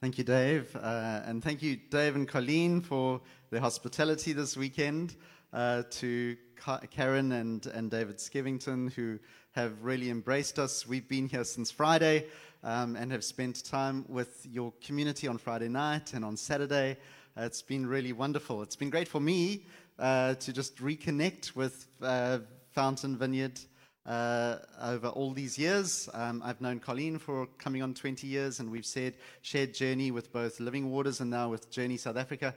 Thank you, Dave. Uh, and thank you, Dave and Colleen, for their hospitality this weekend. Uh, to Ka- Karen and, and David Skivington, who have really embraced us. We've been here since Friday um, and have spent time with your community on Friday night and on Saturday. Uh, it's been really wonderful. It's been great for me uh, to just reconnect with uh, Fountain Vineyard uh, over all these years. Um, I've known Colleen for coming on 20 years, and we've said, shared journey with both Living Waters and now with Journey South Africa.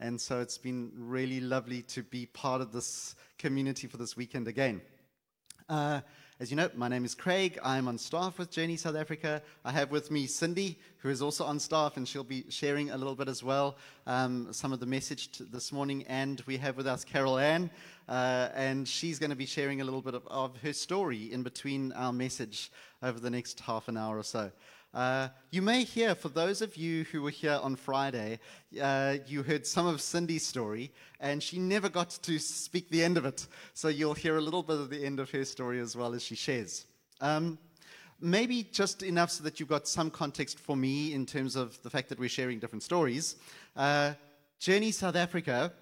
And so it's been really lovely to be part of this community for this weekend again. Uh, as you know, my name is Craig. I'm on staff with Journey South Africa. I have with me Cindy, who is also on staff, and she'll be sharing a little bit as well um, some of the message this morning. And we have with us Carol Ann, uh, and she's going to be sharing a little bit of, of her story in between our message over the next half an hour or so. Uh, you may hear, for those of you who were here on Friday, uh, you heard some of Cindy's story, and she never got to speak the end of it. So you'll hear a little bit of the end of her story as well as she shares. Um, maybe just enough so that you've got some context for me in terms of the fact that we're sharing different stories. Uh, Journey South Africa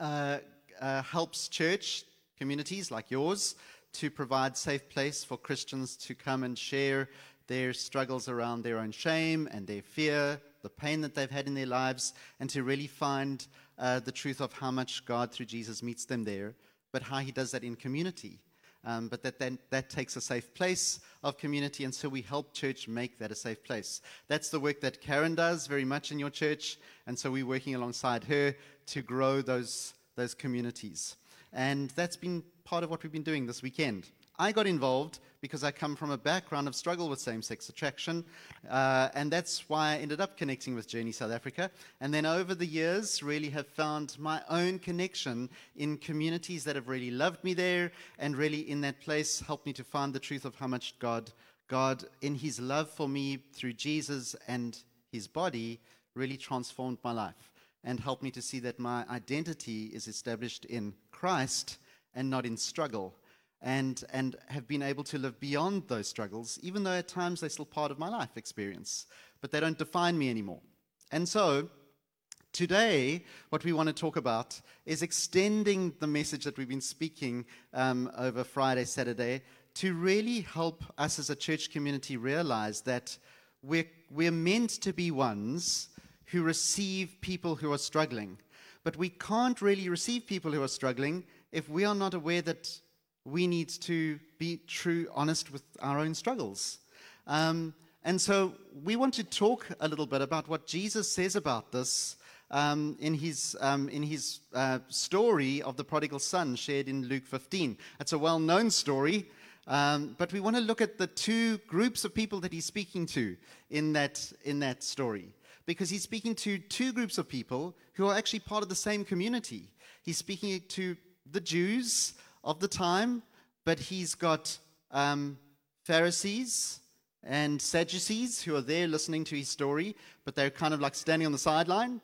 uh, uh, helps church communities like yours to provide safe place for Christians to come and share their struggles around their own shame and their fear, the pain that they've had in their lives, and to really find uh, the truth of how much God through Jesus meets them there, but how He does that in community. Um, but that that takes a safe place of community, and so we help church make that a safe place. That's the work that Karen does very much in your church, and so we're working alongside her to grow those those communities. And that's been part of what we've been doing this weekend. I got involved because I come from a background of struggle with same sex attraction, uh, and that's why I ended up connecting with Journey South Africa. And then over the years, really have found my own connection in communities that have really loved me there, and really in that place helped me to find the truth of how much God, God, in His love for me through Jesus and His body, really transformed my life and helped me to see that my identity is established in Christ and not in struggle and, and have been able to live beyond those struggles, even though at times they're still part of my life experience, but they don't define me anymore. And so, today, what we want to talk about is extending the message that we've been speaking um, over Friday, Saturday, to really help us as a church community realize that we're, we're meant to be ones who receive people who are struggling. But we can't really receive people who are struggling if we are not aware that we need to be true, honest with our own struggles. Um, and so we want to talk a little bit about what Jesus says about this um, in his, um, in his uh, story of the prodigal son shared in Luke 15. It's a well known story, um, but we want to look at the two groups of people that he's speaking to in that, in that story. Because he's speaking to two groups of people who are actually part of the same community. He's speaking to the Jews of the time, but he's got um, Pharisees and Sadducees who are there listening to his story, but they're kind of like standing on the sideline.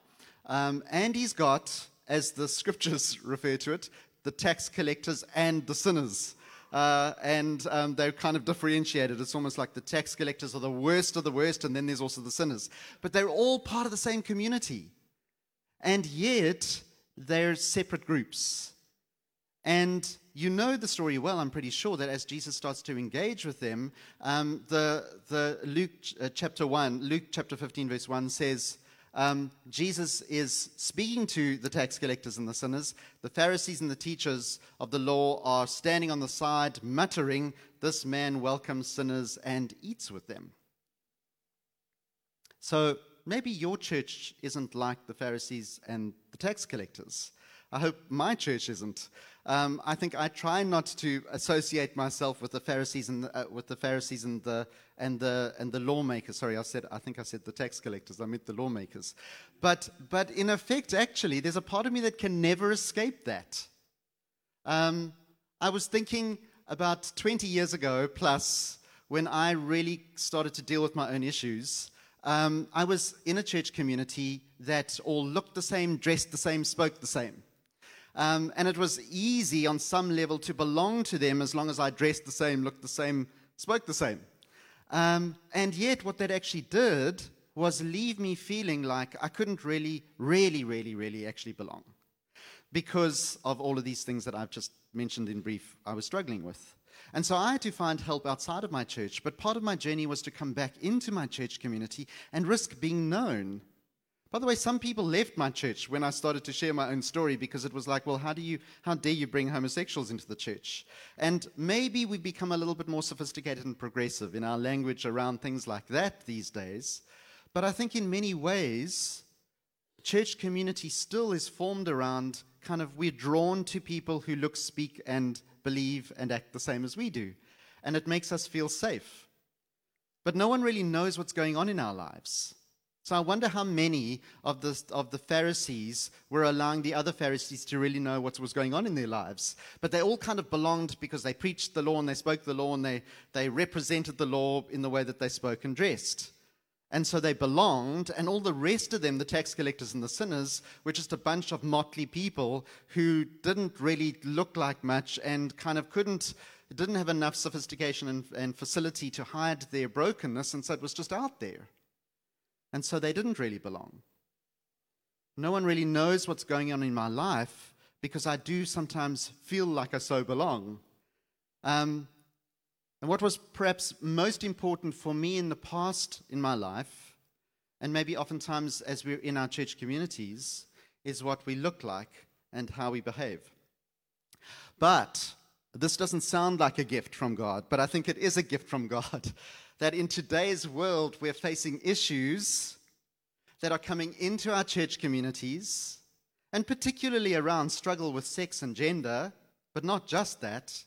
Um, and he's got, as the scriptures refer to it, the tax collectors and the sinners. Uh, and um, they're kind of differentiated. It's almost like the tax collectors are the worst of the worst, and then there's also the sinners. But they're all part of the same community. And yet, they're separate groups. And you know the story well, I'm pretty sure, that as Jesus starts to engage with them, um, the, the Luke uh, chapter 1, Luke chapter 15, verse 1 says, um, Jesus is speaking to the tax collectors and the sinners. The Pharisees and the teachers of the law are standing on the side, muttering, This man welcomes sinners and eats with them. So maybe your church isn't like the Pharisees and the tax collectors. I hope my church isn't. Um, I think I try not to associate myself with the Pharisees and the, uh, with the Pharisees and the and the and the lawmakers. Sorry, I said I think I said the tax collectors. I meant the lawmakers. But but in effect, actually, there's a part of me that can never escape that. Um, I was thinking about 20 years ago plus when I really started to deal with my own issues. Um, I was in a church community that all looked the same, dressed the same, spoke the same. Um, and it was easy on some level to belong to them as long as I dressed the same, looked the same, spoke the same. Um, and yet, what that actually did was leave me feeling like I couldn't really, really, really, really actually belong because of all of these things that I've just mentioned in brief I was struggling with. And so I had to find help outside of my church, but part of my journey was to come back into my church community and risk being known. By the way, some people left my church when I started to share my own story because it was like, well, how do you how dare you bring homosexuals into the church? And maybe we've become a little bit more sophisticated and progressive in our language around things like that these days. But I think in many ways, church community still is formed around kind of we're drawn to people who look, speak, and believe and act the same as we do. And it makes us feel safe. But no one really knows what's going on in our lives. So I wonder how many of the, of the Pharisees were allowing the other Pharisees to really know what was going on in their lives. But they all kind of belonged because they preached the law and they spoke the law and they, they represented the law in the way that they spoke and dressed. And so they belonged, and all the rest of them, the tax collectors and the sinners, were just a bunch of motley people who didn't really look like much and kind of couldn't, didn't have enough sophistication and, and facility to hide their brokenness, and so it was just out there. And so they didn't really belong. No one really knows what's going on in my life because I do sometimes feel like I so belong. Um, and what was perhaps most important for me in the past in my life, and maybe oftentimes as we're in our church communities, is what we look like and how we behave. But this doesn't sound like a gift from God, but I think it is a gift from God that in today's world we're facing issues that are coming into our church communities, and particularly around struggle with sex and gender, but not just that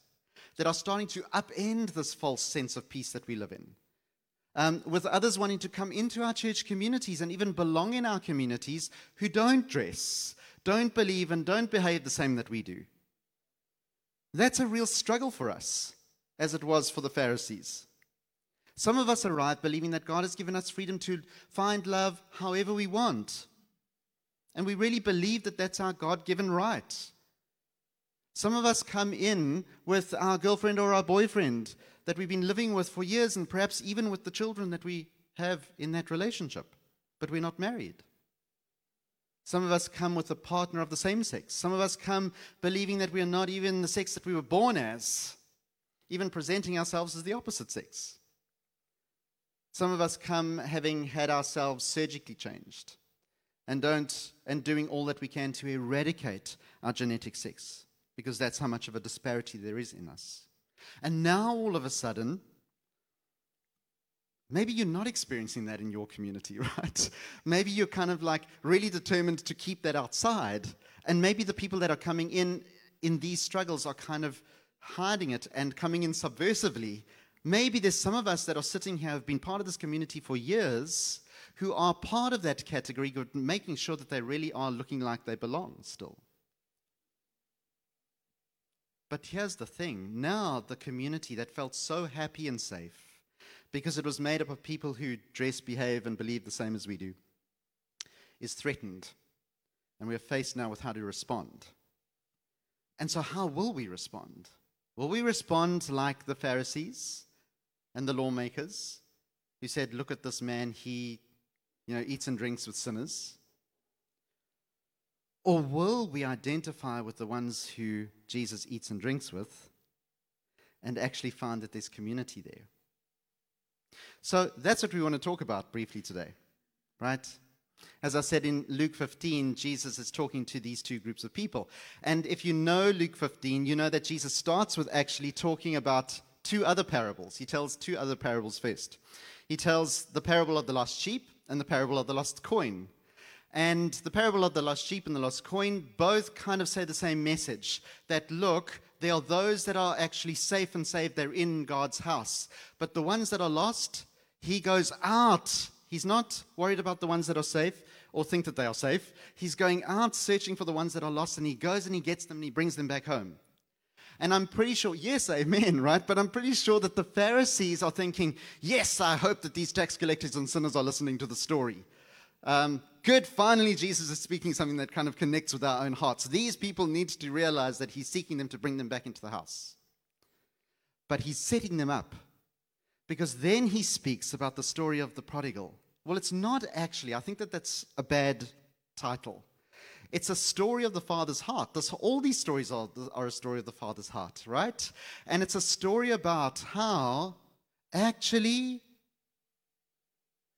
that are starting to upend this false sense of peace that we live in. Um, with others wanting to come into our church communities and even belong in our communities who don't dress, don't believe, and don't behave the same that we do. That's a real struggle for us, as it was for the Pharisees. Some of us arrive believing that God has given us freedom to find love however we want. And we really believe that that's our God given right. Some of us come in with our girlfriend or our boyfriend that we've been living with for years, and perhaps even with the children that we have in that relationship, but we're not married. Some of us come with a partner of the same sex. Some of us come believing that we are not even the sex that we were born as, even presenting ourselves as the opposite sex. Some of us come having had ourselves surgically changed and don't and doing all that we can to eradicate our genetic sex because that's how much of a disparity there is in us. And now, all of a sudden, maybe you're not experiencing that in your community, right? Maybe you're kind of like really determined to keep that outside. And maybe the people that are coming in in these struggles are kind of hiding it and coming in subversively. Maybe there's some of us that are sitting here, have been part of this community for years, who are part of that category, making sure that they really are looking like they belong still. But here's the thing now, the community that felt so happy and safe, because it was made up of people who dress, behave, and believe the same as we do, is threatened. And we are faced now with how to respond. And so, how will we respond? Will we respond like the Pharisees and the lawmakers who said, Look at this man, he you know, eats and drinks with sinners? Or will we identify with the ones who Jesus eats and drinks with and actually find that there's community there? So that's what we want to talk about briefly today, right? As I said in Luke 15, Jesus is talking to these two groups of people. And if you know Luke 15, you know that Jesus starts with actually talking about two other parables. He tells two other parables first. He tells the parable of the lost sheep and the parable of the lost coin. And the parable of the lost sheep and the lost coin both kind of say the same message that look, there are those that are actually safe and saved, they're in God's house. But the ones that are lost, he goes out. He's not worried about the ones that are safe or think that they are safe. He's going out searching for the ones that are lost, and he goes and he gets them and he brings them back home. And I'm pretty sure, yes, amen, right? But I'm pretty sure that the Pharisees are thinking, yes, I hope that these tax collectors and sinners are listening to the story. Um, good, finally, Jesus is speaking something that kind of connects with our own hearts. These people need to realize that he's seeking them to bring them back into the house. But he's setting them up because then he speaks about the story of the prodigal. Well, it's not actually. I think that that's a bad title. It's a story of the Father's heart. This, all these stories are, are a story of the Father's heart, right? And it's a story about how actually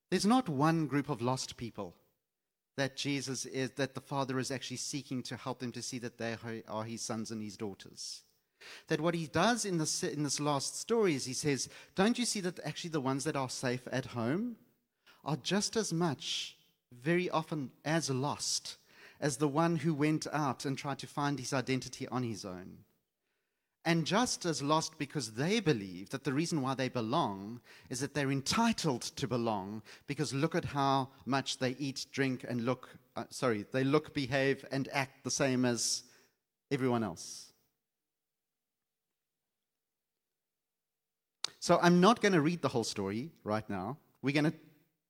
there's not one group of lost people that Jesus is, that the Father is actually seeking to help them to see that they are his sons and his daughters. That what he does in this, in this last story is he says, Don't you see that actually the ones that are safe at home are just as much, very often, as lost as the one who went out and tried to find his identity on his own? and just as lost because they believe that the reason why they belong is that they're entitled to belong because look at how much they eat, drink, and look, uh, sorry, they look, behave, and act the same as everyone else. So I'm not going to read the whole story right now. We're going to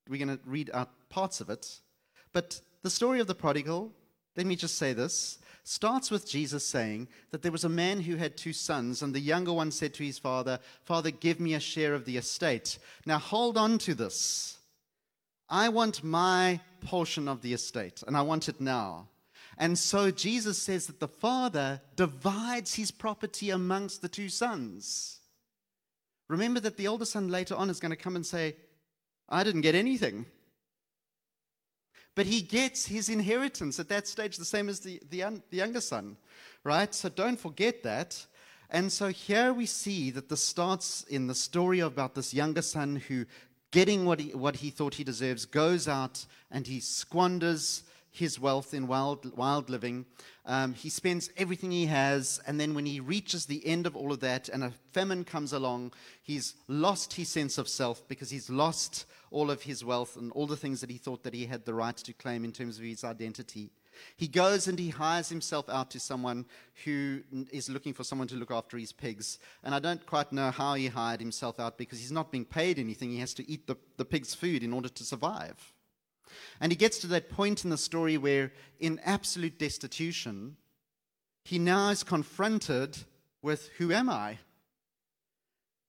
we're going to read out parts of it. But the story of the prodigal, let me just say this starts with Jesus saying that there was a man who had two sons, and the younger one said to his father, Father, give me a share of the estate. Now hold on to this. I want my portion of the estate, and I want it now. And so Jesus says that the father divides his property amongst the two sons. Remember that the older son later on is going to come and say, I didn't get anything. But he gets his inheritance at that stage, the same as the, the, the younger son, right? So don't forget that. And so here we see that this starts in the story about this younger son who, getting what he, what he thought he deserves, goes out and he squanders his wealth in wild, wild living. Um, he spends everything he has, and then when he reaches the end of all of that and a famine comes along, he's lost his sense of self because he's lost all of his wealth and all the things that he thought that he had the right to claim in terms of his identity. He goes and he hires himself out to someone who is looking for someone to look after his pigs. And I don't quite know how he hired himself out because he's not being paid anything. He has to eat the, the pig's food in order to survive. And he gets to that point in the story where, in absolute destitution, he now is confronted with Who am I?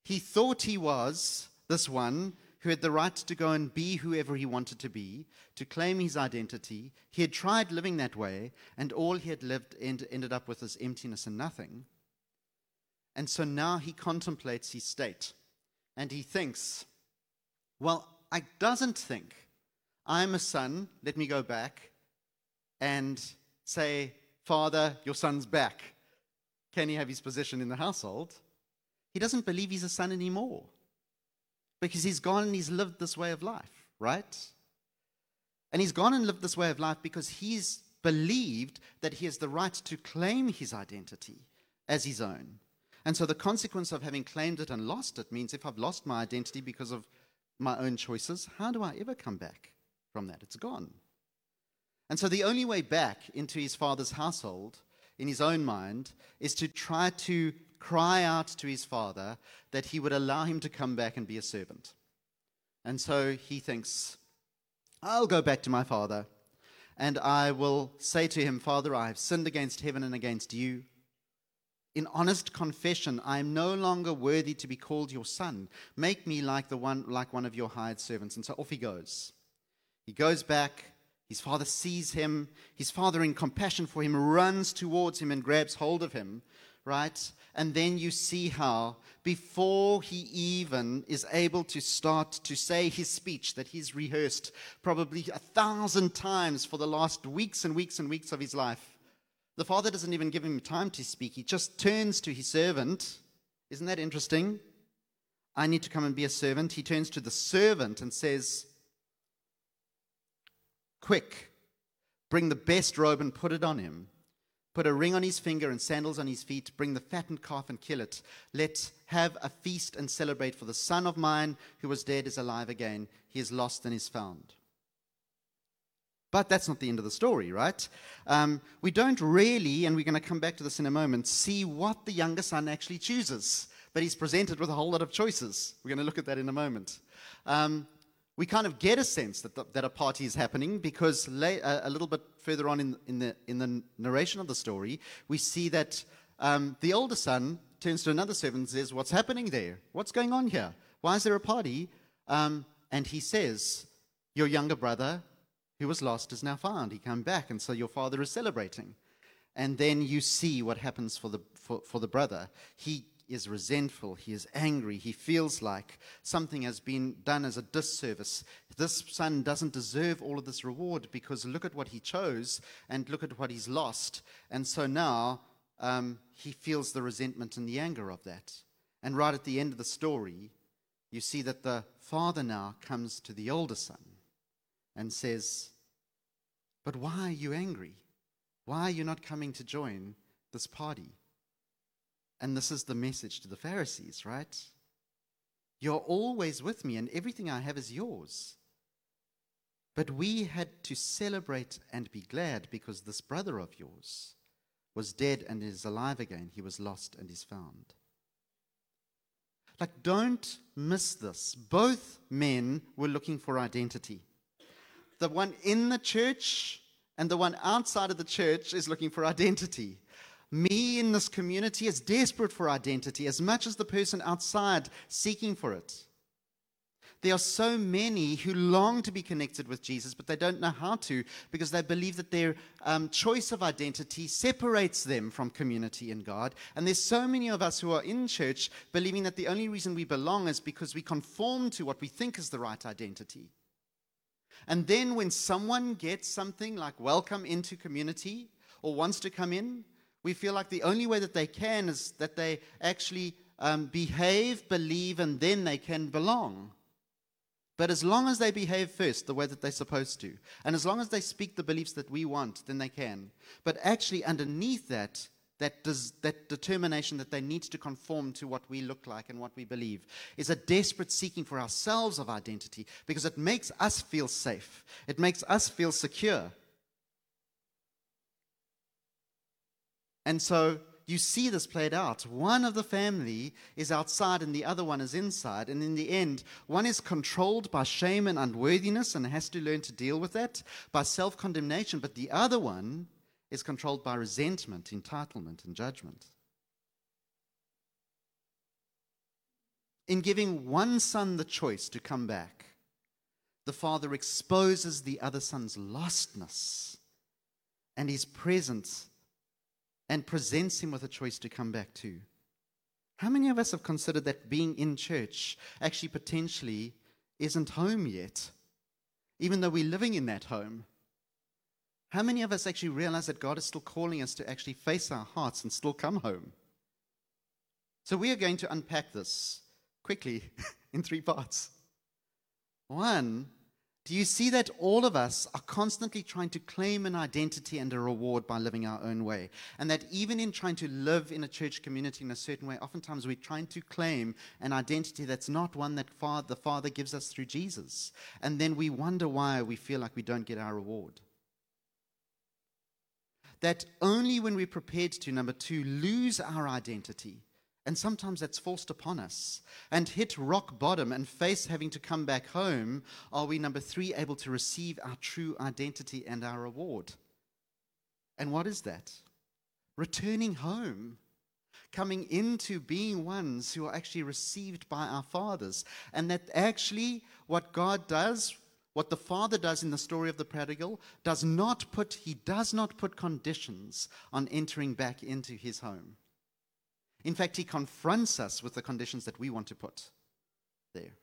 He thought he was this one who had the right to go and be whoever he wanted to be, to claim his identity. He had tried living that way, and all he had lived ended up with was emptiness and nothing. And so now he contemplates his state, and he thinks, well, I doesn't think I'm a son, let me go back and say, Father, your son's back. Can he have his position in the household? He doesn't believe he's a son anymore because he's gone and he's lived this way of life, right? And he's gone and lived this way of life because he's believed that he has the right to claim his identity as his own. And so the consequence of having claimed it and lost it means if I've lost my identity because of my own choices, how do I ever come back? from that. It's gone. And so the only way back into his father's household, in his own mind, is to try to cry out to his father that he would allow him to come back and be a servant. And so he thinks, I'll go back to my father and I will say to him, Father, I have sinned against heaven and against you. In honest confession, I am no longer worthy to be called your son. Make me like the one like one of your hired servants. And so off he goes. He goes back. His father sees him. His father, in compassion for him, runs towards him and grabs hold of him, right? And then you see how, before he even is able to start to say his speech that he's rehearsed probably a thousand times for the last weeks and weeks and weeks of his life, the father doesn't even give him time to speak. He just turns to his servant. Isn't that interesting? I need to come and be a servant. He turns to the servant and says, Quick, bring the best robe and put it on him. Put a ring on his finger and sandals on his feet. Bring the fattened calf and kill it. Let's have a feast and celebrate, for the son of mine who was dead is alive again. He is lost and is found. But that's not the end of the story, right? Um, we don't really, and we're going to come back to this in a moment, see what the younger son actually chooses. But he's presented with a whole lot of choices. We're going to look at that in a moment. Um, we kind of get a sense that, the, that a party is happening because lay, uh, a little bit further on in, in, the, in the narration of the story, we see that um, the older son turns to another servant and says, What's happening there? What's going on here? Why is there a party? Um, and he says, Your younger brother, who was lost, is now found. He came back, and so your father is celebrating. And then you see what happens for the, for, for the brother. He is resentful, he is angry, he feels like something has been done as a disservice. This son doesn't deserve all of this reward because look at what he chose and look at what he's lost. And so now um, he feels the resentment and the anger of that. And right at the end of the story, you see that the father now comes to the older son and says, But why are you angry? Why are you not coming to join this party? And this is the message to the Pharisees, right? You're always with me, and everything I have is yours. But we had to celebrate and be glad because this brother of yours was dead and is alive again. He was lost and is found. Like, don't miss this. Both men were looking for identity. The one in the church and the one outside of the church is looking for identity me in this community is desperate for identity as much as the person outside seeking for it. There are so many who long to be connected with Jesus, but they don't know how to because they believe that their um, choice of identity separates them from community in God. And there's so many of us who are in church believing that the only reason we belong is because we conform to what we think is the right identity. And then when someone gets something like welcome into community or wants to come in, we feel like the only way that they can is that they actually um, behave, believe, and then they can belong. But as long as they behave first the way that they're supposed to, and as long as they speak the beliefs that we want, then they can. But actually, underneath that, that, that determination that they need to conform to what we look like and what we believe is a desperate seeking for ourselves of identity because it makes us feel safe, it makes us feel secure. And so you see this played out. One of the family is outside and the other one is inside. And in the end, one is controlled by shame and unworthiness and has to learn to deal with that, by self condemnation. But the other one is controlled by resentment, entitlement, and judgment. In giving one son the choice to come back, the father exposes the other son's lostness and his presence and presents him with a choice to come back to. How many of us have considered that being in church actually potentially isn't home yet, even though we're living in that home? How many of us actually realize that God is still calling us to actually face our hearts and still come home? So we are going to unpack this quickly in three parts. One do you see that all of us are constantly trying to claim an identity and a reward by living our own way? And that even in trying to live in a church community in a certain way, oftentimes we're trying to claim an identity that's not one that the Father gives us through Jesus. And then we wonder why we feel like we don't get our reward. That only when we're prepared to, number two, lose our identity and sometimes that's forced upon us. And hit rock bottom and face having to come back home, are we, number three, able to receive our true identity and our reward? And what is that? Returning home. Coming into being ones who are actually received by our fathers. And that actually what God does, what the father does in the story of the prodigal, does not put, he does not put conditions on entering back into his home. In fact, he confronts us with the conditions that we want to put there.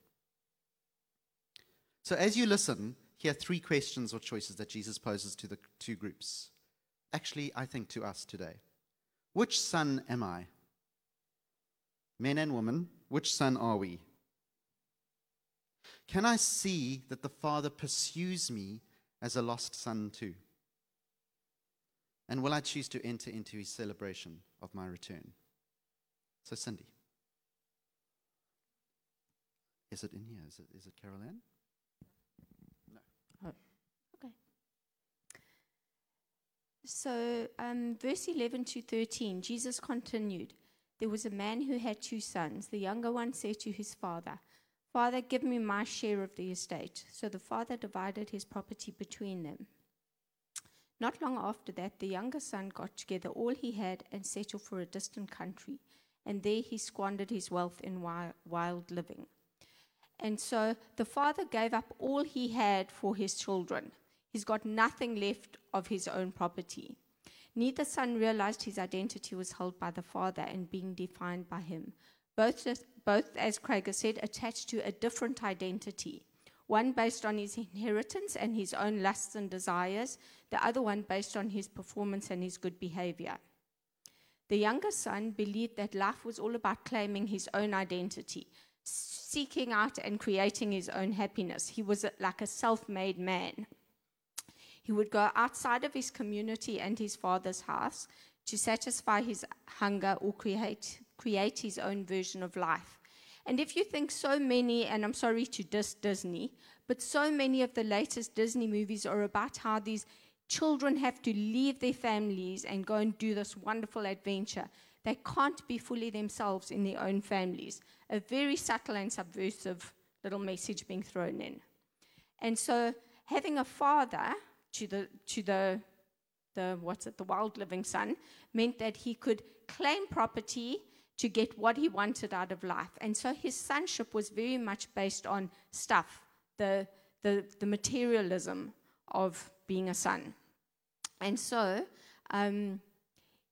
So, as you listen, here are three questions or choices that Jesus poses to the two groups. Actually, I think to us today. Which son am I? Men and women, which son are we? Can I see that the Father pursues me as a lost son too? And will I choose to enter into his celebration of my return? So, Cindy. Is it in here? Is it, is it Carol Ann? No. Oh, okay. So, um, verse 11 to 13, Jesus continued There was a man who had two sons. The younger one said to his father, Father, give me my share of the estate. So the father divided his property between them. Not long after that, the younger son got together all he had and settled for a distant country and there he squandered his wealth in wild living. And so the father gave up all he had for his children. He's got nothing left of his own property. Neither son realized his identity was held by the father and being defined by him. Both, both as Craig has said, attached to a different identity. One based on his inheritance and his own lusts and desires, the other one based on his performance and his good behavior. The younger son believed that life was all about claiming his own identity, seeking out and creating his own happiness. He was like a self made man. He would go outside of his community and his father's house to satisfy his hunger or create, create his own version of life. And if you think so many, and I'm sorry to diss Disney, but so many of the latest Disney movies are about how these children have to leave their families and go and do this wonderful adventure. They can't be fully themselves in their own families. A very subtle and subversive little message being thrown in. And so having a father to the to the the what's it the wild living son meant that he could claim property to get what he wanted out of life and so his sonship was very much based on stuff the the, the materialism of being a son and so um,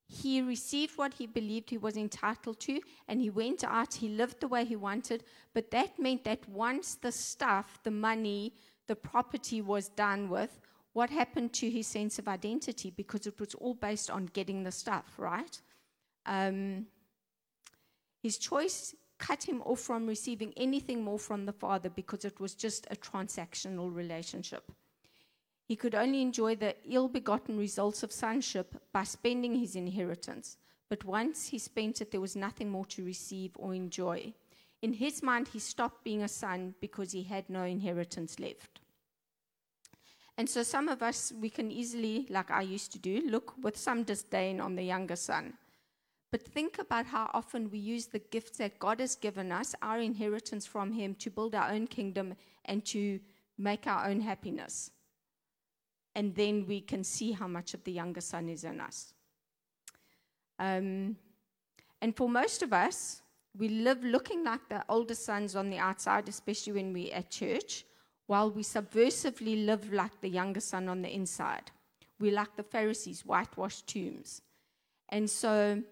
he received what he believed he was entitled to and he went out he lived the way he wanted but that meant that once the stuff the money the property was done with what happened to his sense of identity because it was all based on getting the stuff, right? Um, his choice cut him off from receiving anything more from the father because it was just a transactional relationship. He could only enjoy the ill begotten results of sonship by spending his inheritance. But once he spent it, there was nothing more to receive or enjoy. In his mind, he stopped being a son because he had no inheritance left. And so some of us, we can easily, like I used to do, look with some disdain on the younger son. But think about how often we use the gifts that God has given us, our inheritance from Him, to build our own kingdom and to make our own happiness. And then we can see how much of the younger son is in us. Um, and for most of us, we live looking like the older sons on the outside, especially when we're at church while we subversively live like the younger son on the inside. We like the Pharisees, whitewashed tombs. And so,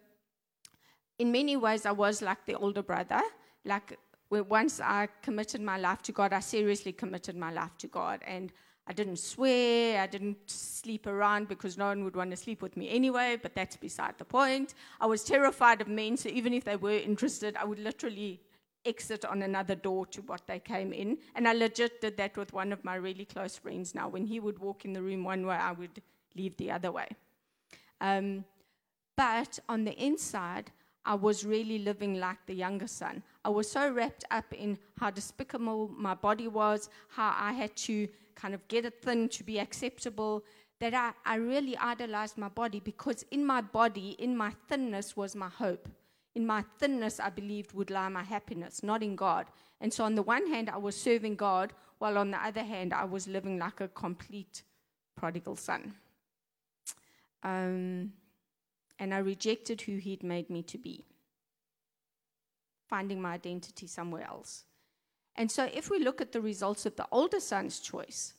in many ways, I was like the older brother. Like, once I committed my life to God, I seriously committed my life to God. And I didn't swear, I didn't sleep around because no one would want to sleep with me anyway, but that's beside the point. I was terrified of men, so even if they were interested, I would literally exit on another door to what they came in. And I legit did that with one of my really close friends now. When he would walk in the room one way, I would leave the other way. Um, but on the inside, I was really living like the younger son. I was so wrapped up in how despicable my body was, how I had to kind of get it thin to be acceptable, that I, I really idolized my body because in my body, in my thinness, was my hope in my thinness, I believed would lie my happiness, not in God. And so, on the one hand, I was serving God, while on the other hand, I was living like a complete prodigal son. Um, and I rejected who He'd made me to be, finding my identity somewhere else. And so, if we look at the results of the older son's choice,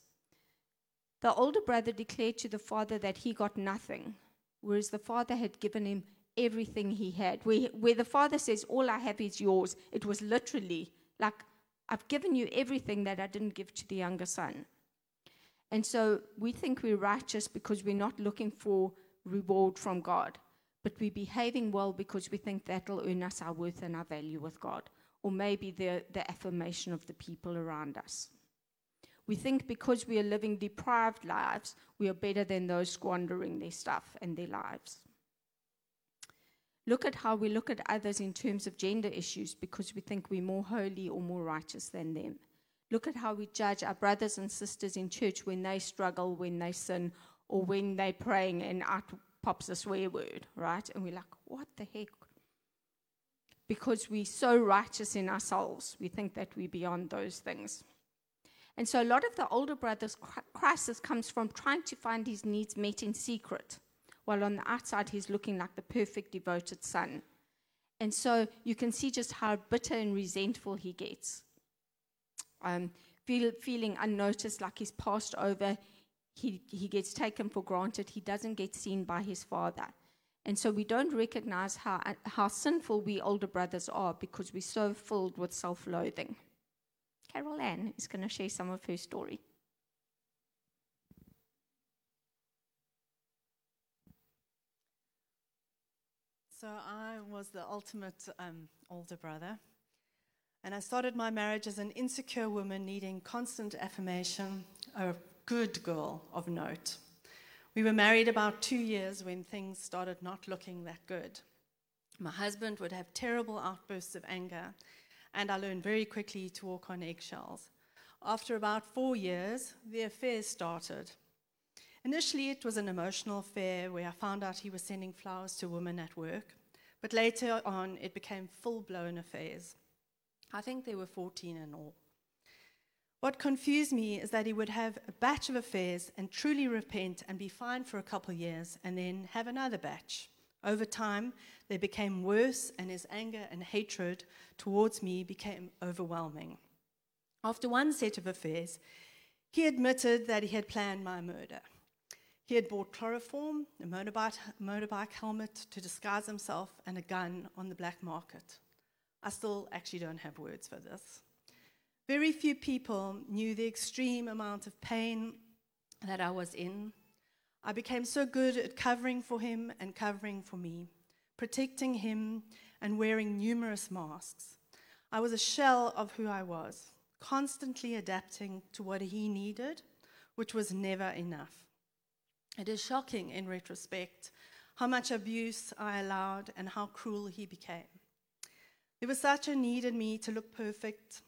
the older brother declared to the father that he got nothing, whereas the father had given him everything he had. Where, where the father says, All I have is yours, it was literally like, I've given you everything that I didn't give to the younger son. And so we think we're righteous because we're not looking for reward from God, but we're behaving well because we think that'll earn us our worth and our value with God, or maybe the, the affirmation of the people around us. We think because we are living deprived lives, we are better than those squandering their stuff and their lives look at how we look at others in terms of gender issues because we think we're more holy or more righteous than them. Look at how we judge our brothers and sisters in church when they struggle, when they sin, or when they're praying and out pops a swear word, right? And we're like, what the heck? Because we're so righteous in ourselves, we think that we're beyond those things. And so a lot of the older brother's crisis comes from trying to find his needs met in secret while on the outside he's looking like the perfect devoted son. And so you can see just how bitter and resentful he gets. um, feel, feeling unnoticed, like he's passed over. He, he gets taken for granted. He doesn't get seen by his father. And so we don't recognize how, how sinful we older brothers are because we're so filled with self loathing. Carol Ann is going to share some of her story. So I was the ultimate um, older brother. And I started my marriage as an insecure woman needing constant affirmation, a good girl of note. We were married about two years when things started not looking that good. My husband would have terrible outbursts of anger, and I learned very quickly to walk on eggshells. After about four years, the affair started. Initially, it was an emotional affair where I found out he was sending flowers to women at work, but later on, it became full blown affairs. I think there were 14 in all. What confused me is that he would have a batch of affairs and truly repent and be fine for a couple of years and then have another batch. Over time, they became worse, and his anger and hatred towards me became overwhelming. After one set of affairs, he admitted that he had planned my murder. He had bought chloroform, a motorbike, motorbike helmet to disguise himself, and a gun on the black market. I still actually don't have words for this. Very few people knew the extreme amount of pain that I was in. I became so good at covering for him and covering for me, protecting him and wearing numerous masks. I was a shell of who I was, constantly adapting to what he needed, which was never enough. It is shocking in retrospect how much abuse I allowed and how cruel he became. There was such a need in me to look perfect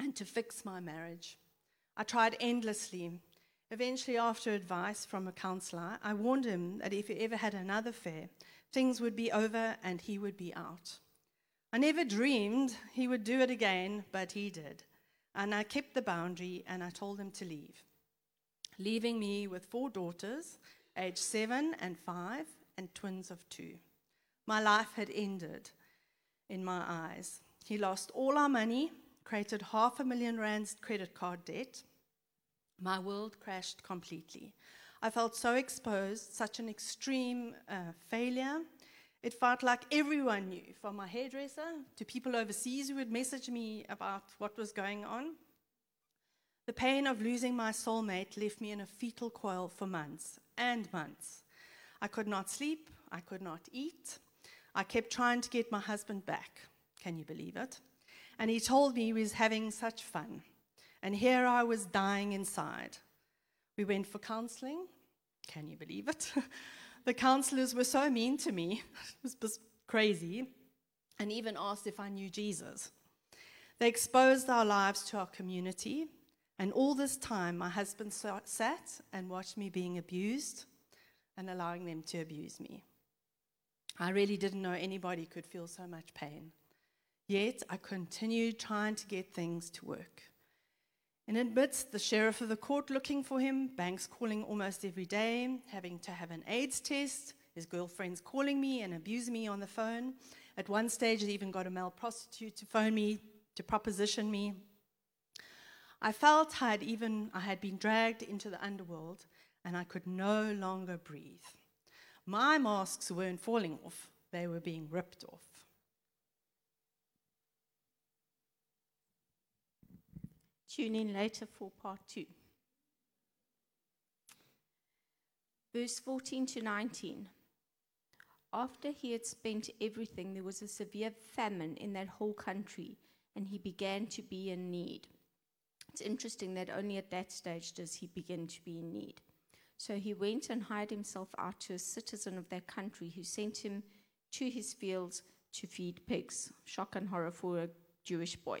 and to fix my marriage. I tried endlessly. Eventually, after advice from a counselor, I warned him that if he ever had another affair, things would be over and he would be out. I never dreamed he would do it again, but he did. And I kept the boundary and I told him to leave leaving me with four daughters, aged seven and five, and twins of two. My life had ended in my eyes. He lost all our money, created half a million rands credit card debt. My world crashed completely. I felt so exposed, such an extreme uh, failure. It felt like everyone knew, from my hairdresser to people overseas who would message me about what was going on. The pain of losing my soulmate left me in a fetal coil for months and months. I could not sleep, I could not eat. I kept trying to get my husband back. Can you believe it? And he told me he was having such fun. And here I was dying inside. We went for counseling. Can you believe it? the counselors were so mean to me. It was crazy. And even asked if I knew Jesus. They exposed our lives to our community. And all this time, my husband sat and watched me being abused and allowing them to abuse me. I really didn't know anybody could feel so much pain. Yet I continued trying to get things to work. And amidst the sheriff of the court looking for him, banks calling almost every day, having to have an AIDS test, his girlfriends calling me and abusing me on the phone. At one stage, they even got a male prostitute to phone me to proposition me. I felt I had even I had been dragged into the underworld and I could no longer breathe. My masks weren't falling off, they were being ripped off. Tune in later for part two. Verse 14 to 19. After he had spent everything, there was a severe famine in that whole country, and he began to be in need. It's interesting that only at that stage does he begin to be in need. So he went and hired himself out to a citizen of that country who sent him to his fields to feed pigs. Shock and horror for a Jewish boy.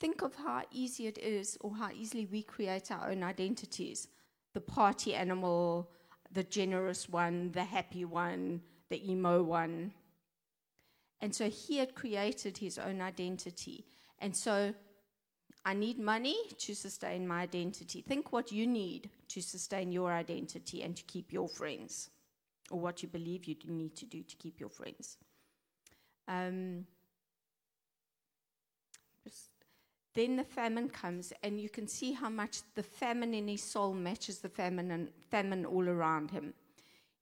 think of how easy it is or how easily we create our own identities the party animal, the generous one, the happy one, the emo one. And so he had created his own identity. And so I need money to sustain my identity. Think what you need to sustain your identity and to keep your friends, or what you believe you need to do to keep your friends. Um, then the famine comes, and you can see how much the famine in his soul matches the famine, and famine all around him.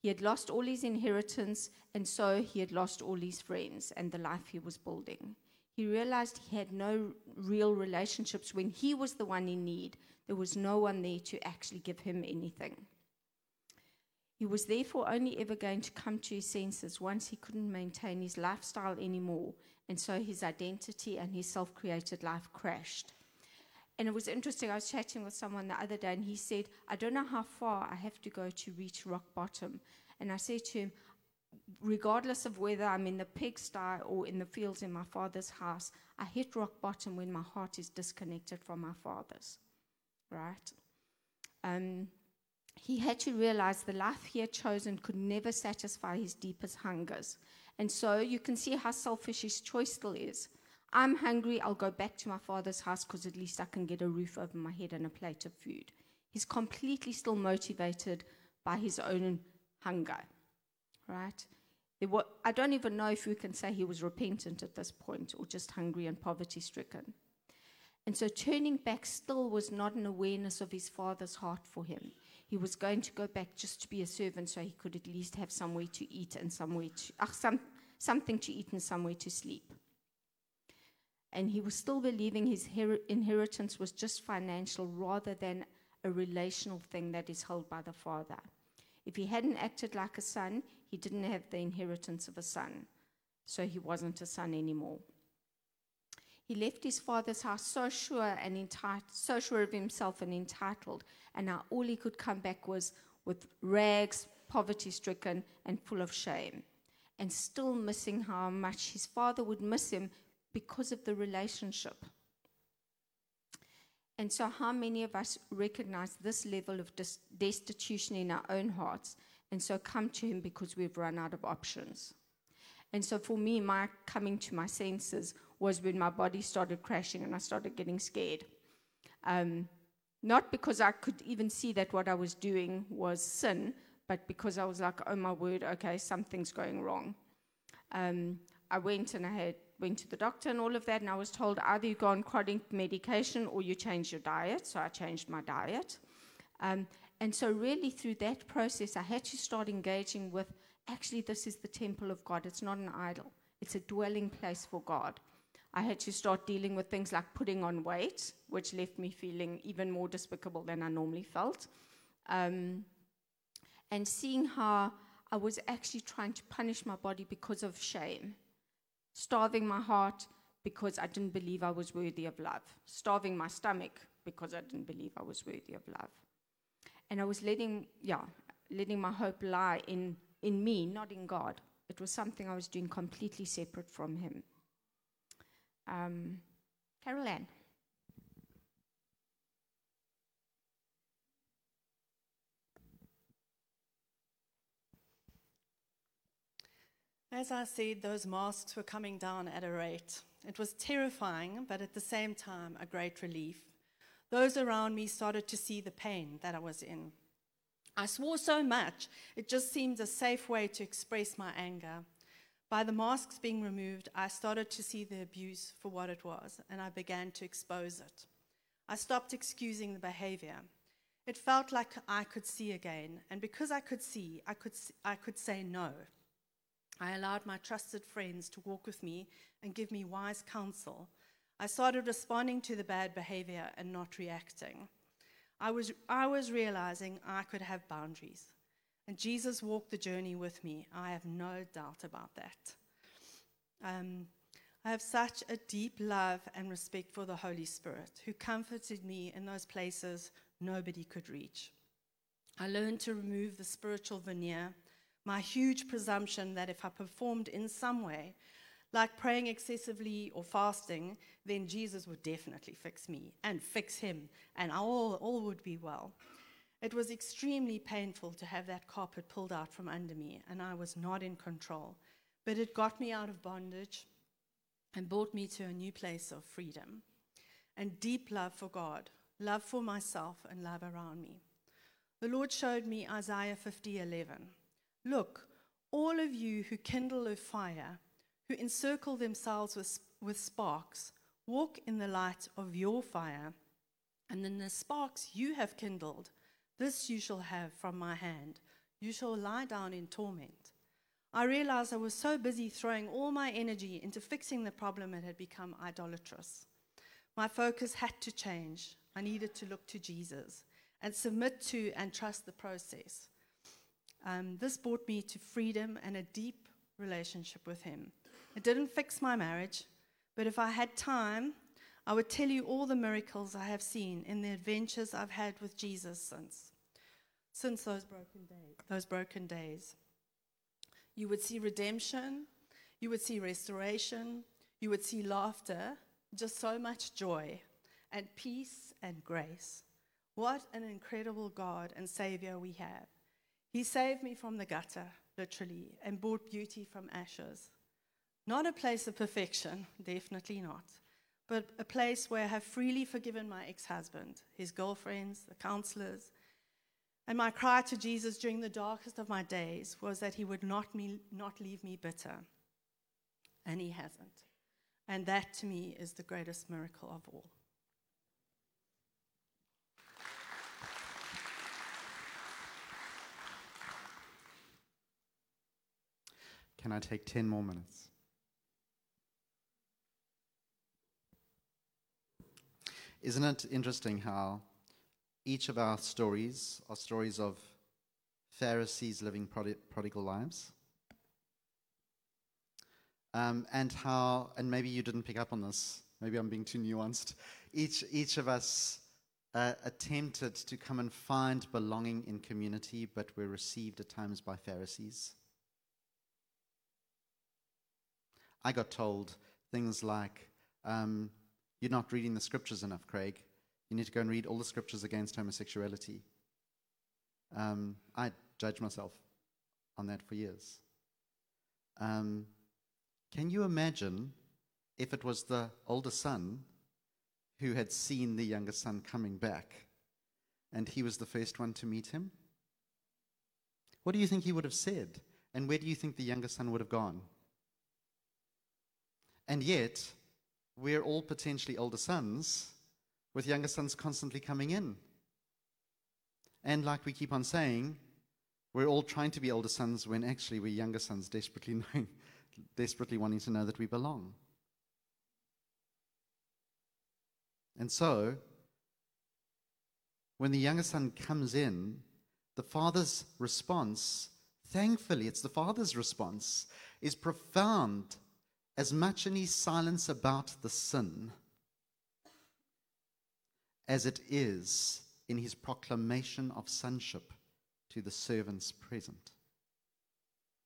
He had lost all his inheritance, and so he had lost all his friends and the life he was building. He realized he had no real relationships when he was the one in need. There was no one there to actually give him anything. He was therefore only ever going to come to his senses once he couldn't maintain his lifestyle anymore, and so his identity and his self created life crashed. And it was interesting, I was chatting with someone the other day, and he said, I don't know how far I have to go to reach rock bottom. And I said to him, regardless of whether I'm in the pigsty or in the fields in my father's house, I hit rock bottom when my heart is disconnected from my father's. Right? Um, he had to realize the life he had chosen could never satisfy his deepest hungers. And so you can see how selfish his choice still is. I'm hungry, I'll go back to my father's house because at least I can get a roof over my head and a plate of food. He's completely still motivated by his own hunger, right? I don't even know if we can say he was repentant at this point or just hungry and poverty stricken. And so turning back still was not an awareness of his father's heart for him. He was going to go back just to be a servant so he could at least have somewhere to eat and somewhere to, uh, some, something to eat and somewhere to sleep. And he was still believing his her- inheritance was just financial rather than a relational thing that is held by the father. If he hadn't acted like a son, he didn't have the inheritance of a son. So he wasn't a son anymore. He left his father's house so sure and entitled, so sure of himself and entitled, and now all he could come back was with rags, poverty stricken, and full of shame, and still missing how much his father would miss him because of the relationship. And so, how many of us recognize this level of destitution in our own hearts and so come to Him because we've run out of options? And so, for me, my coming to my senses was when my body started crashing and I started getting scared. Um, not because I could even see that what I was doing was sin, but because I was like, oh my word, okay, something's going wrong. Um, I went and I had went to the doctor and all of that, and I was told either you go on chronic medication or you change your diet. So I changed my diet. Um, and so, really, through that process, I had to start engaging with actually, this is the temple of God. It's not an idol, it's a dwelling place for God. I had to start dealing with things like putting on weight, which left me feeling even more despicable than I normally felt. Um, and seeing how I was actually trying to punish my body because of shame, starving my heart because I didn't believe I was worthy of love, starving my stomach because I didn't believe I was worthy of love. And I was letting, yeah, letting my hope lie in, in me, not in God. It was something I was doing completely separate from Him. Um, Carol Ann. As I said, those masks were coming down at a rate. It was terrifying, but at the same time, a great relief. Those around me started to see the pain that I was in. I swore so much, it just seemed a safe way to express my anger. By the masks being removed, I started to see the abuse for what it was, and I began to expose it. I stopped excusing the behavior. It felt like I could see again, and because I could see, I could, I could say no. I allowed my trusted friends to walk with me and give me wise counsel. I started responding to the bad behavior and not reacting. I was, I was realizing I could have boundaries. And Jesus walked the journey with me. I have no doubt about that. Um, I have such a deep love and respect for the Holy Spirit who comforted me in those places nobody could reach. I learned to remove the spiritual veneer, my huge presumption that if I performed in some way like praying excessively or fasting, then Jesus would definitely fix me and fix him, and all, all would be well. It was extremely painful to have that carpet pulled out from under me, and I was not in control. But it got me out of bondage and brought me to a new place of freedom and deep love for God, love for myself, and love around me. The Lord showed me Isaiah 50:11. Look, all of you who kindle a fire, who encircle themselves with, with sparks, walk in the light of your fire, and in the sparks you have kindled, this you shall have from my hand. You shall lie down in torment. I realized I was so busy throwing all my energy into fixing the problem it had become idolatrous. My focus had to change. I needed to look to Jesus and submit to and trust the process. Um, this brought me to freedom and a deep relationship with Him. It didn't fix my marriage, but if I had time, I would tell you all the miracles I have seen in the adventures I've had with Jesus since, since those broken days. Those broken days. You would see redemption, you would see restoration, you would see laughter, just so much joy and peace and grace. What an incredible God and Savior we have. He saved me from the gutter, literally, and brought beauty from ashes. Not a place of perfection, definitely not, but a place where I have freely forgiven my ex husband, his girlfriends, the counselors. And my cry to Jesus during the darkest of my days was that he would not, me, not leave me bitter. And he hasn't. And that to me is the greatest miracle of all. Can I take 10 more minutes? Isn't it interesting how each of our stories are stories of Pharisees living prodigal lives? Um, and how, and maybe you didn't pick up on this, maybe I'm being too nuanced. Each, each of us uh, attempted to come and find belonging in community, but were received at times by Pharisees. I got told things like, um, You're not reading the scriptures enough, Craig. You need to go and read all the scriptures against homosexuality. Um, I judged myself on that for years. Um, can you imagine if it was the older son who had seen the younger son coming back and he was the first one to meet him? What do you think he would have said? And where do you think the younger son would have gone? And yet, we're all potentially older sons with younger sons constantly coming in. And like we keep on saying, we're all trying to be older sons when actually we're younger sons desperately knowing, desperately wanting to know that we belong. And so, when the younger son comes in, the father's response, thankfully, it's the father's response, is profound as much in his silence about the sin as it is in his proclamation of sonship to the servants present.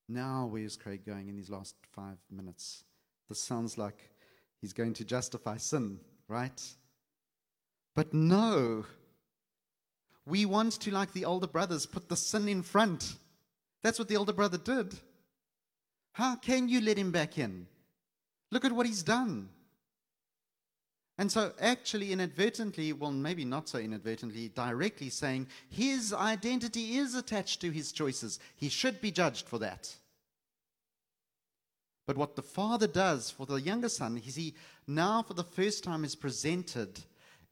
Now, where's Craig going in these last five minutes? This sounds like he's going to justify sin, right? But no. We want to, like the older brothers, put the sin in front. That's what the older brother did. How can you let him back in? Look at what he's done. And so, actually, inadvertently, well, maybe not so inadvertently, directly saying his identity is attached to his choices. He should be judged for that. But what the father does for the younger son is he now, for the first time, is presented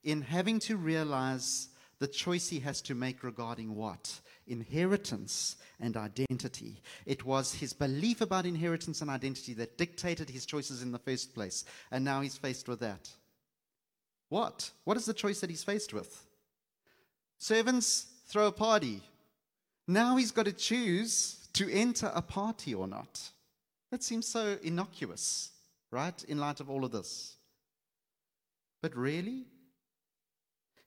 in having to realize the choice he has to make regarding what? Inheritance and identity. It was his belief about inheritance and identity that dictated his choices in the first place. And now he's faced with that. What? What is the choice that he's faced with? Servants throw a party. Now he's got to choose to enter a party or not. That seems so innocuous, right, in light of all of this. But really?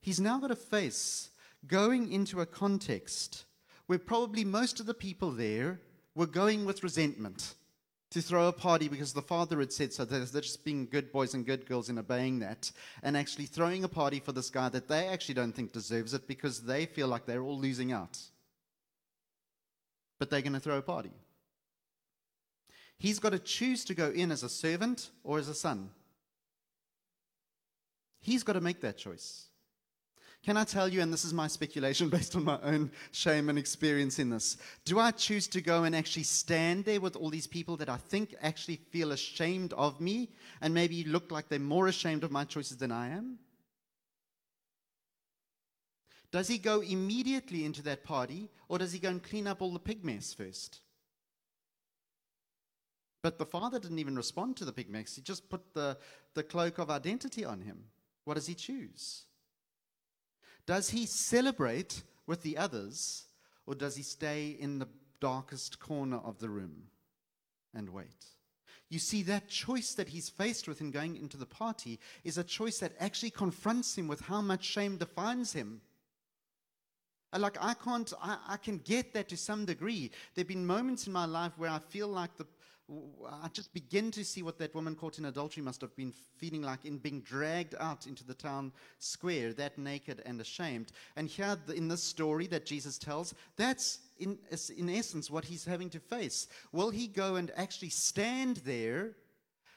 He's now got to face going into a context where probably most of the people there were going with resentment to throw a party because the father had said so. They're just being good boys and good girls in obeying that, and actually throwing a party for this guy that they actually don't think deserves it because they feel like they're all losing out. But they're going to throw a party. He's got to choose to go in as a servant or as a son. He's got to make that choice. Can I tell you, and this is my speculation based on my own shame and experience in this, do I choose to go and actually stand there with all these people that I think actually feel ashamed of me and maybe look like they're more ashamed of my choices than I am? Does he go immediately into that party or does he go and clean up all the pig mess first? But the father didn't even respond to the pig mess. He just put the, the cloak of identity on him. What does he choose? Does he celebrate with the others, or does he stay in the darkest corner of the room and wait? You see, that choice that he's faced with in going into the party is a choice that actually confronts him with how much shame defines him. Uh, like, I can't, I, I can get that to some degree. There have been moments in my life where I feel like the, I just begin to see what that woman caught in adultery must have been feeling like in being dragged out into the town square, that naked and ashamed. And here in this story that Jesus tells, that's in, in essence what he's having to face. Will he go and actually stand there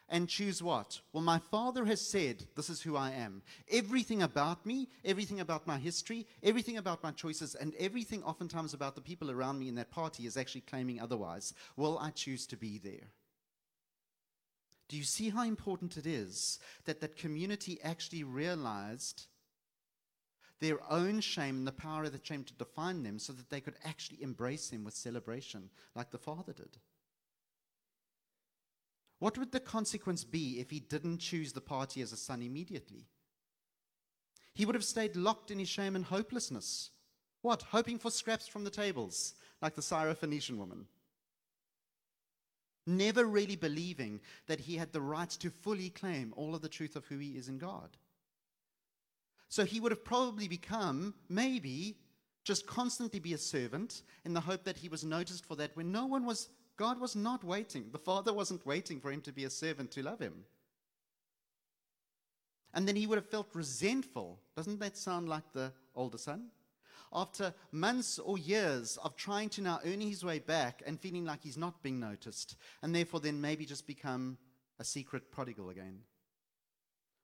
and choose what? Well, my father has said, This is who I am. Everything about me, everything about my history, everything about my choices, and everything oftentimes about the people around me in that party is actually claiming otherwise. Will I choose to be there? Do you see how important it is that that community actually realized their own shame and the power of the shame to define them so that they could actually embrace him with celebration like the father did? What would the consequence be if he didn't choose the party as a son immediately? He would have stayed locked in his shame and hopelessness. What? Hoping for scraps from the tables, like the Syrophoenician woman. Never really believing that he had the right to fully claim all of the truth of who he is in God. So he would have probably become, maybe, just constantly be a servant in the hope that he was noticed for that when no one was God was not waiting. The Father wasn't waiting for him to be a servant to love him. And then he would have felt resentful. Doesn't that sound like the older son? After months or years of trying to now earn his way back and feeling like he's not being noticed, and therefore then maybe just become a secret prodigal again.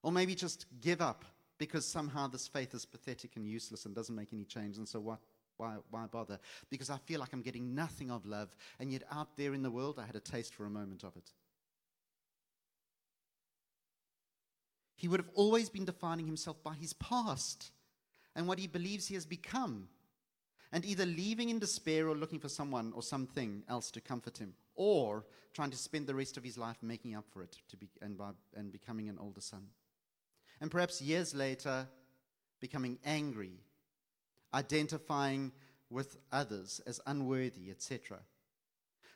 Or maybe just give up because somehow this faith is pathetic and useless and doesn't make any change. And so what? Why, why bother? Because I feel like I'm getting nothing of love, and yet out there in the world, I had a taste for a moment of it. He would have always been defining himself by his past and what he believes he has become, and either leaving in despair or looking for someone or something else to comfort him, or trying to spend the rest of his life making up for it to be, and, by, and becoming an older son. And perhaps years later, becoming angry identifying with others as unworthy, etc.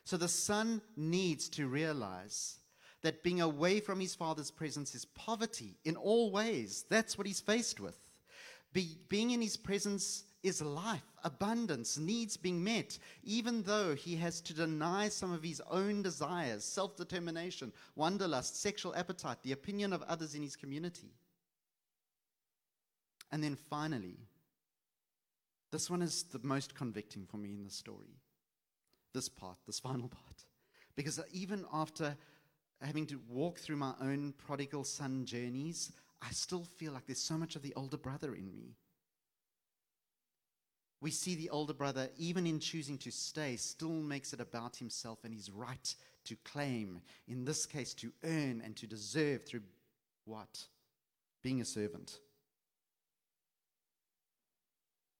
So the son needs to realize that being away from his father's presence is poverty in all ways. That's what he's faced with. Be, being in his presence is life, abundance, needs being met, even though he has to deny some of his own desires, self determination, wanderlust, sexual appetite, the opinion of others in his community. And then finally, this one is the most convicting for me in the story. This part, this final part. Because even after having to walk through my own prodigal son journeys, I still feel like there's so much of the older brother in me. We see the older brother, even in choosing to stay, still makes it about himself and his right to claim, in this case, to earn and to deserve through what? Being a servant.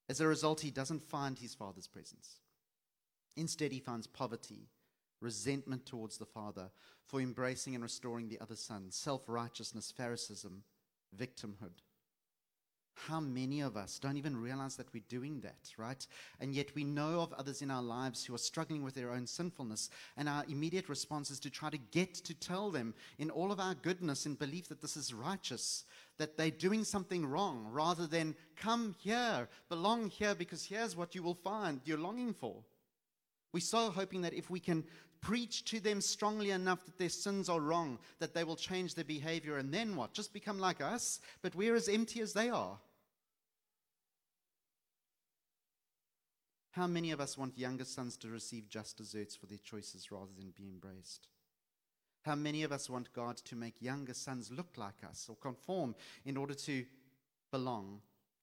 As a result, he doesn't find his father's presence. Instead, he finds poverty, resentment towards the father for embracing and restoring the other son, self righteousness, Pharisaism, victimhood. How many of us don't even realize that we're doing that, right? And yet we know of others in our lives who are struggling with their own sinfulness, and our immediate response is to try to get to tell them in all of our goodness and belief that this is righteous, that they're doing something wrong, rather than come here, belong here, because here's what you will find you're longing for. We're so hoping that if we can preach to them strongly enough that their sins are wrong, that they will change their behavior, and then what? Just become like us, but we're as empty as they are. How many of us want younger sons to receive just desserts for their choices rather than be embraced? How many of us want God to make younger sons look like us or conform in order to belong?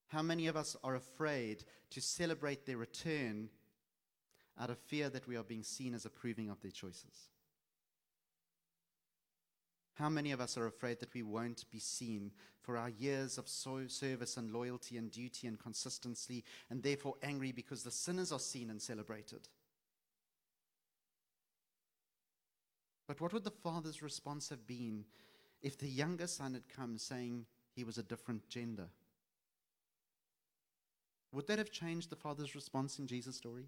How many of us are afraid to celebrate their return out of fear that we are being seen as approving of their choices? How many of us are afraid that we won't be seen for our years of so service and loyalty and duty and consistency, and therefore angry because the sinners are seen and celebrated? But what would the father's response have been if the younger son had come saying he was a different gender? Would that have changed the father's response in Jesus' story?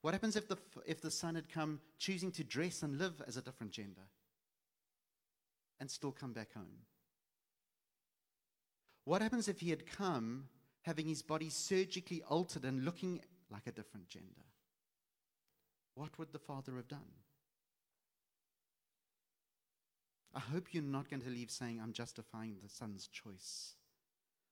What happens if the, if the son had come choosing to dress and live as a different gender and still come back home? What happens if he had come having his body surgically altered and looking like a different gender? What would the father have done? I hope you're not going to leave saying, I'm justifying the son's choice.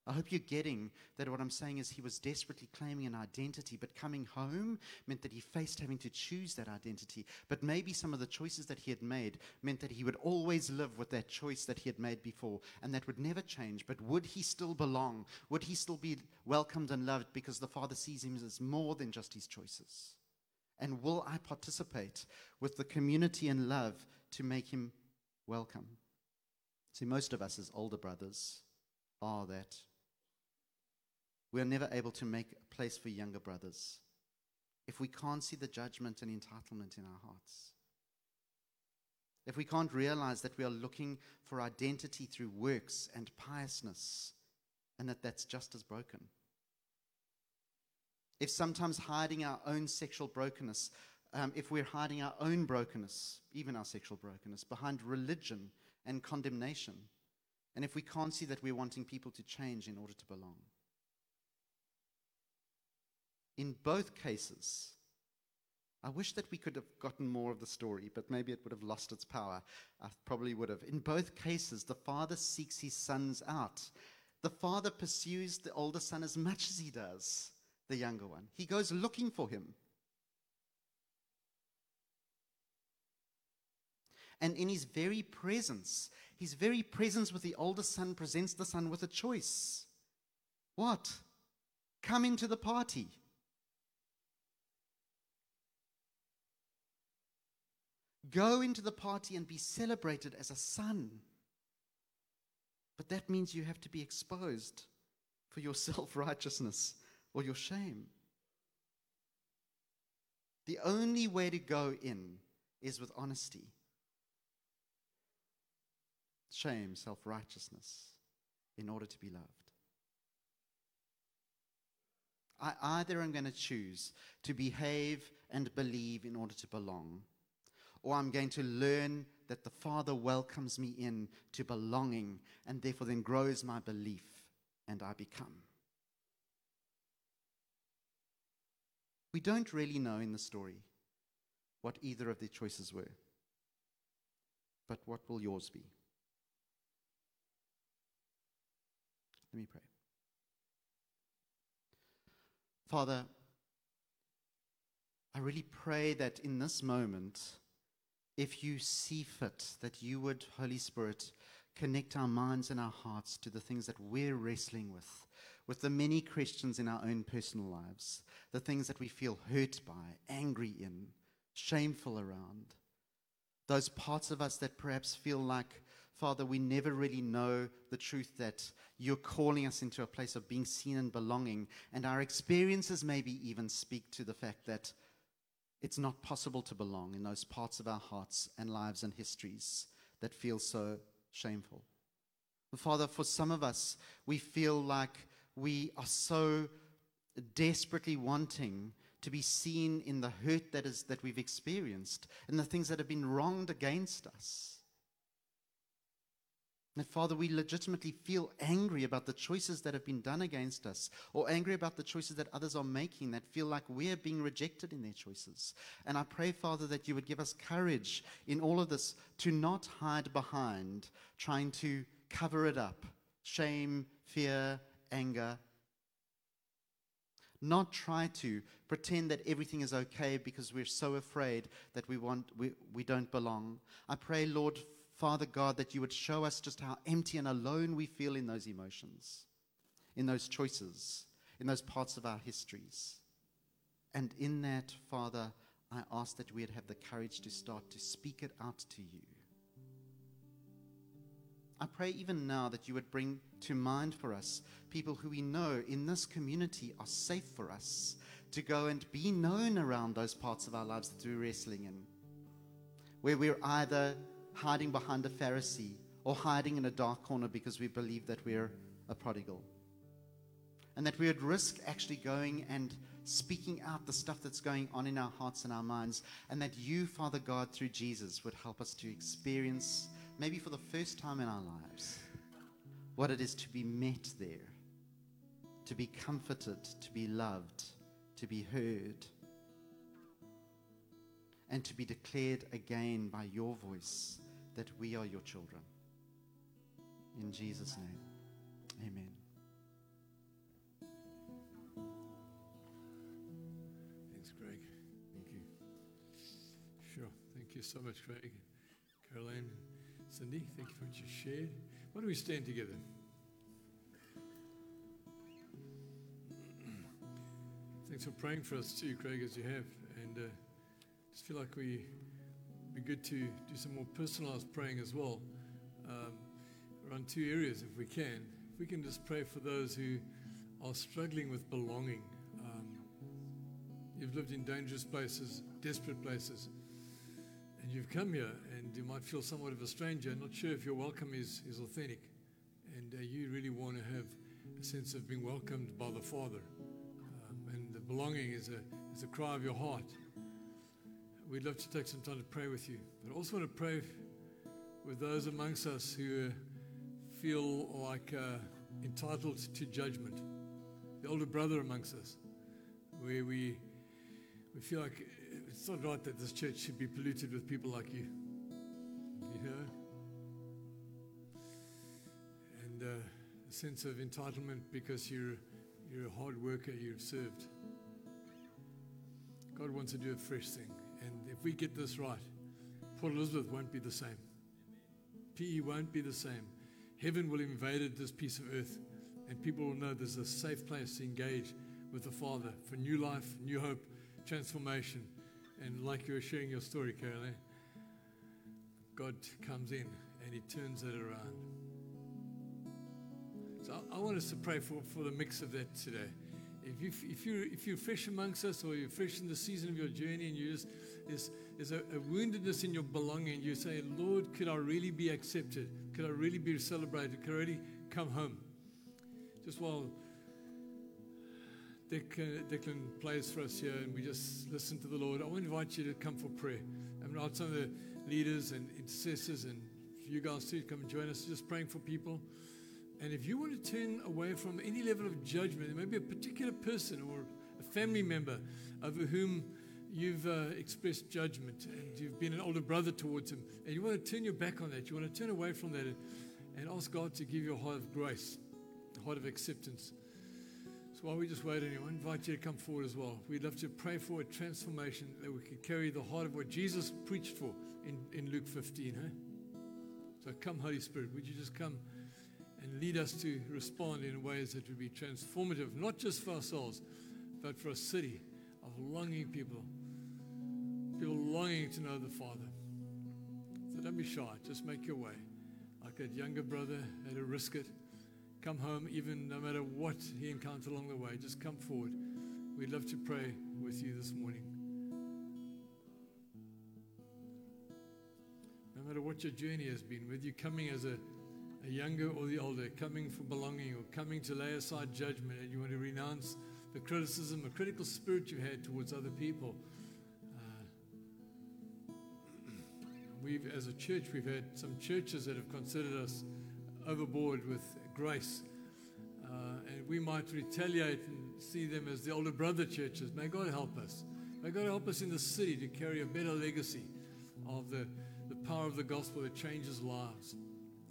I hope you're getting that what I'm saying is he was desperately claiming an identity, but coming home meant that he faced having to choose that identity. But maybe some of the choices that he had made meant that he would always live with that choice that he had made before, and that would never change. But would he still belong? Would he still be welcomed and loved because the Father sees him as more than just his choices? And will I participate with the community and love to make him welcome. See, most of us as older brothers are that. We are never able to make a place for younger brothers if we can't see the judgment and entitlement in our hearts. If we can't realize that we are looking for identity through works and piousness, and that that's just as broken. If sometimes hiding our own sexual brokenness um, if we're hiding our own brokenness, even our sexual brokenness, behind religion and condemnation, and if we can't see that we're wanting people to change in order to belong. In both cases, I wish that we could have gotten more of the story, but maybe it would have lost its power. I probably would have. In both cases, the father seeks his sons out. The father pursues the older son as much as he does the younger one. He goes looking for him. And in his very presence, his very presence with the older son presents the son with a choice. What? Come into the party. Go into the party and be celebrated as a son. But that means you have to be exposed for your self righteousness or your shame. The only way to go in is with honesty shame, self righteousness in order to be loved. I either am going to choose to behave and believe in order to belong, or I'm going to learn that the Father welcomes me in to belonging and therefore then grows my belief and I become. We don't really know in the story what either of their choices were, but what will yours be? Let me pray. Father, I really pray that in this moment, if you see fit, that you would, Holy Spirit, connect our minds and our hearts to the things that we're wrestling with, with the many questions in our own personal lives, the things that we feel hurt by, angry in, shameful around, those parts of us that perhaps feel like Father, we never really know the truth that you're calling us into a place of being seen and belonging. And our experiences maybe even speak to the fact that it's not possible to belong in those parts of our hearts and lives and histories that feel so shameful. Father, for some of us, we feel like we are so desperately wanting to be seen in the hurt that is that we've experienced and the things that have been wronged against us. That, Father, we legitimately feel angry about the choices that have been done against us, or angry about the choices that others are making that feel like we're being rejected in their choices. And I pray, Father, that you would give us courage in all of this to not hide behind trying to cover it up shame, fear, anger. Not try to pretend that everything is okay because we're so afraid that we, want, we, we don't belong. I pray, Lord, Father God, that you would show us just how empty and alone we feel in those emotions, in those choices, in those parts of our histories. And in that, Father, I ask that we would have the courage to start to speak it out to you. I pray even now that you would bring to mind for us people who we know in this community are safe for us to go and be known around those parts of our lives that we're wrestling in, where we're either hiding behind a Pharisee or hiding in a dark corner because we believe that we're a prodigal. And that we would risk actually going and speaking out the stuff that's going on in our hearts and our minds, and that you, Father God, through Jesus, would help us to experience maybe for the first time in our lives, what it is to be met there, to be comforted, to be loved, to be heard, and to be declared again by your voice that we are your children. In Jesus' name, amen. Thanks, Craig. Thank you. Sure. Thank you so much, Craig. Caroline. Cindy, thank you for what you shared. Why don't we stand together? Thanks for praying for us too, Craig, as you have. And uh, just feel like we be good to do some more personalized praying as well um, around two areas if we can. If we can just pray for those who are struggling with belonging. Um, you've lived in dangerous places, desperate places and you've come here and you might feel somewhat of a stranger, not sure if your welcome is, is authentic, and uh, you really want to have a sense of being welcomed by the Father. Um, and the belonging is a, is a cry of your heart. We'd love to take some time to pray with you. But I also want to pray with those amongst us who feel like uh, entitled to judgment. The older brother amongst us, where we, we feel like it's not right that this church should be polluted with people like you. You hear? And uh, a sense of entitlement because you're, you're a hard worker, you've served. God wants to do a fresh thing. And if we get this right, Port Elizabeth won't be the same. PE won't be the same. Heaven will have invaded this piece of earth, and people will know there's a safe place to engage with the Father for new life, new hope, transformation. And like you were sharing your story, Caroline, God comes in and He turns it around. So I, I want us to pray for, for the mix of that today. If, you, if, you're, if you're fresh amongst us or you're fresh in the season of your journey and you just, there's, there's a, a woundedness in your belonging, you say, Lord, could I really be accepted? Could I really be celebrated? Could I really come home? Just while Declan, Declan plays for us here and we just listen to the Lord, I want to invite you to come for prayer. I'm not some of the leaders and intercessors and you guys too come and join us, just praying for people. And if you want to turn away from any level of judgment, there may be a particular person or a family member over whom you've uh, expressed judgment and you've been an older brother towards him, and you want to turn your back on that, you want to turn away from that and, ask God to give you a heart of grace, a heart of acceptance. So while we just wait you, I invite you to come forward as well. We'd love to pray for a transformation that we could carry the heart of what Jesus preached for in, in Luke 15. Huh? So come, Holy Spirit, would you just come lead us to respond in ways that would be transformative, not just for ourselves, but for a city of longing people, people longing to know the Father. So don't be shy, just make your way. Like that younger brother had to risk it come home, even no matter what he encountered along the way. Just come forward. We'd love to pray with you this morning. No matter what your journey has been, with you're coming as a, a younger or the older, coming for belonging or coming to lay aside judgment and you want to renounce the criticism, the critical spirit you had towards other people. Uh, we've, as a church, we've had some churches that have considered us overboard with grace. Uh, and we might retaliate and see them as the older brother churches. May God help us. May God help us in the city to carry a better legacy of the, the power of the gospel that changes lives.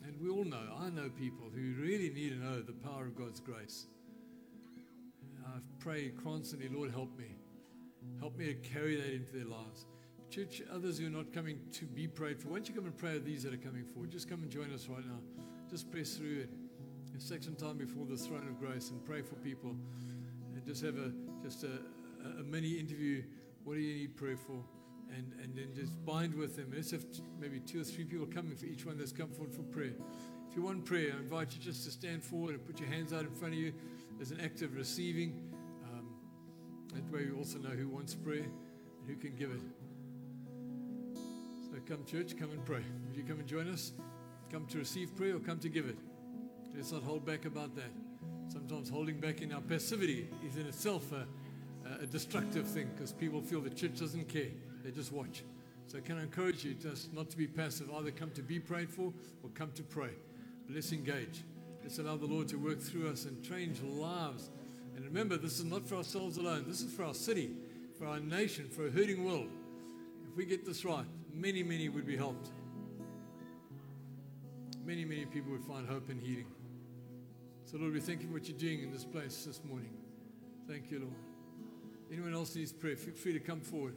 And we all know, I know people who really need to know the power of God's grace. I pray constantly, Lord, help me. Help me to carry that into their lives. Church, others who are not coming to be prayed for, why don't you come and pray with these that are coming forward? Just come and join us right now. Just press through it. Take some time before the throne of grace and pray for people. And just have a just a, a mini interview. What do you need prayer for? And, and then just bind with them. Let's have maybe two or three people coming for each one that's come forward for prayer. If you want prayer, I invite you just to stand forward and put your hands out in front of you as an act of receiving. Um, that way, we also know who wants prayer and who can give it. So, come, church, come and pray. Would you come and join us? Come to receive prayer or come to give it? Let's not hold back about that. Sometimes holding back in our passivity is in itself a, a destructive thing because people feel the church doesn't care. They just watch. So, can I encourage you just not to be passive, either come to be prayed for or come to pray. But let's engage. Let's allow the Lord to work through us and change lives. And remember, this is not for ourselves alone. This is for our city, for our nation, for a hurting world. If we get this right, many, many would be helped. Many, many people would find hope and healing. So, Lord, we thank you for what you're doing in this place this morning. Thank you, Lord. Anyone else needs prayer, feel free to come forward.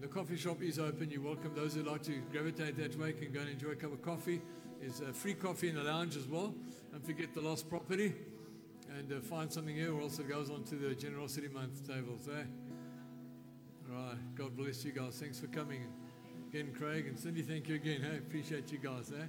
The coffee shop is open. You're welcome. Those who like to gravitate that way can go and enjoy a cup of coffee. There's uh, free coffee in the lounge as well. Don't forget the lost property and uh, find something here, or else it goes on to the Generosity Month tables. Eh? All right. God bless you guys. Thanks for coming. Again, Craig and Cindy, thank you again. Hey, appreciate you guys. Eh?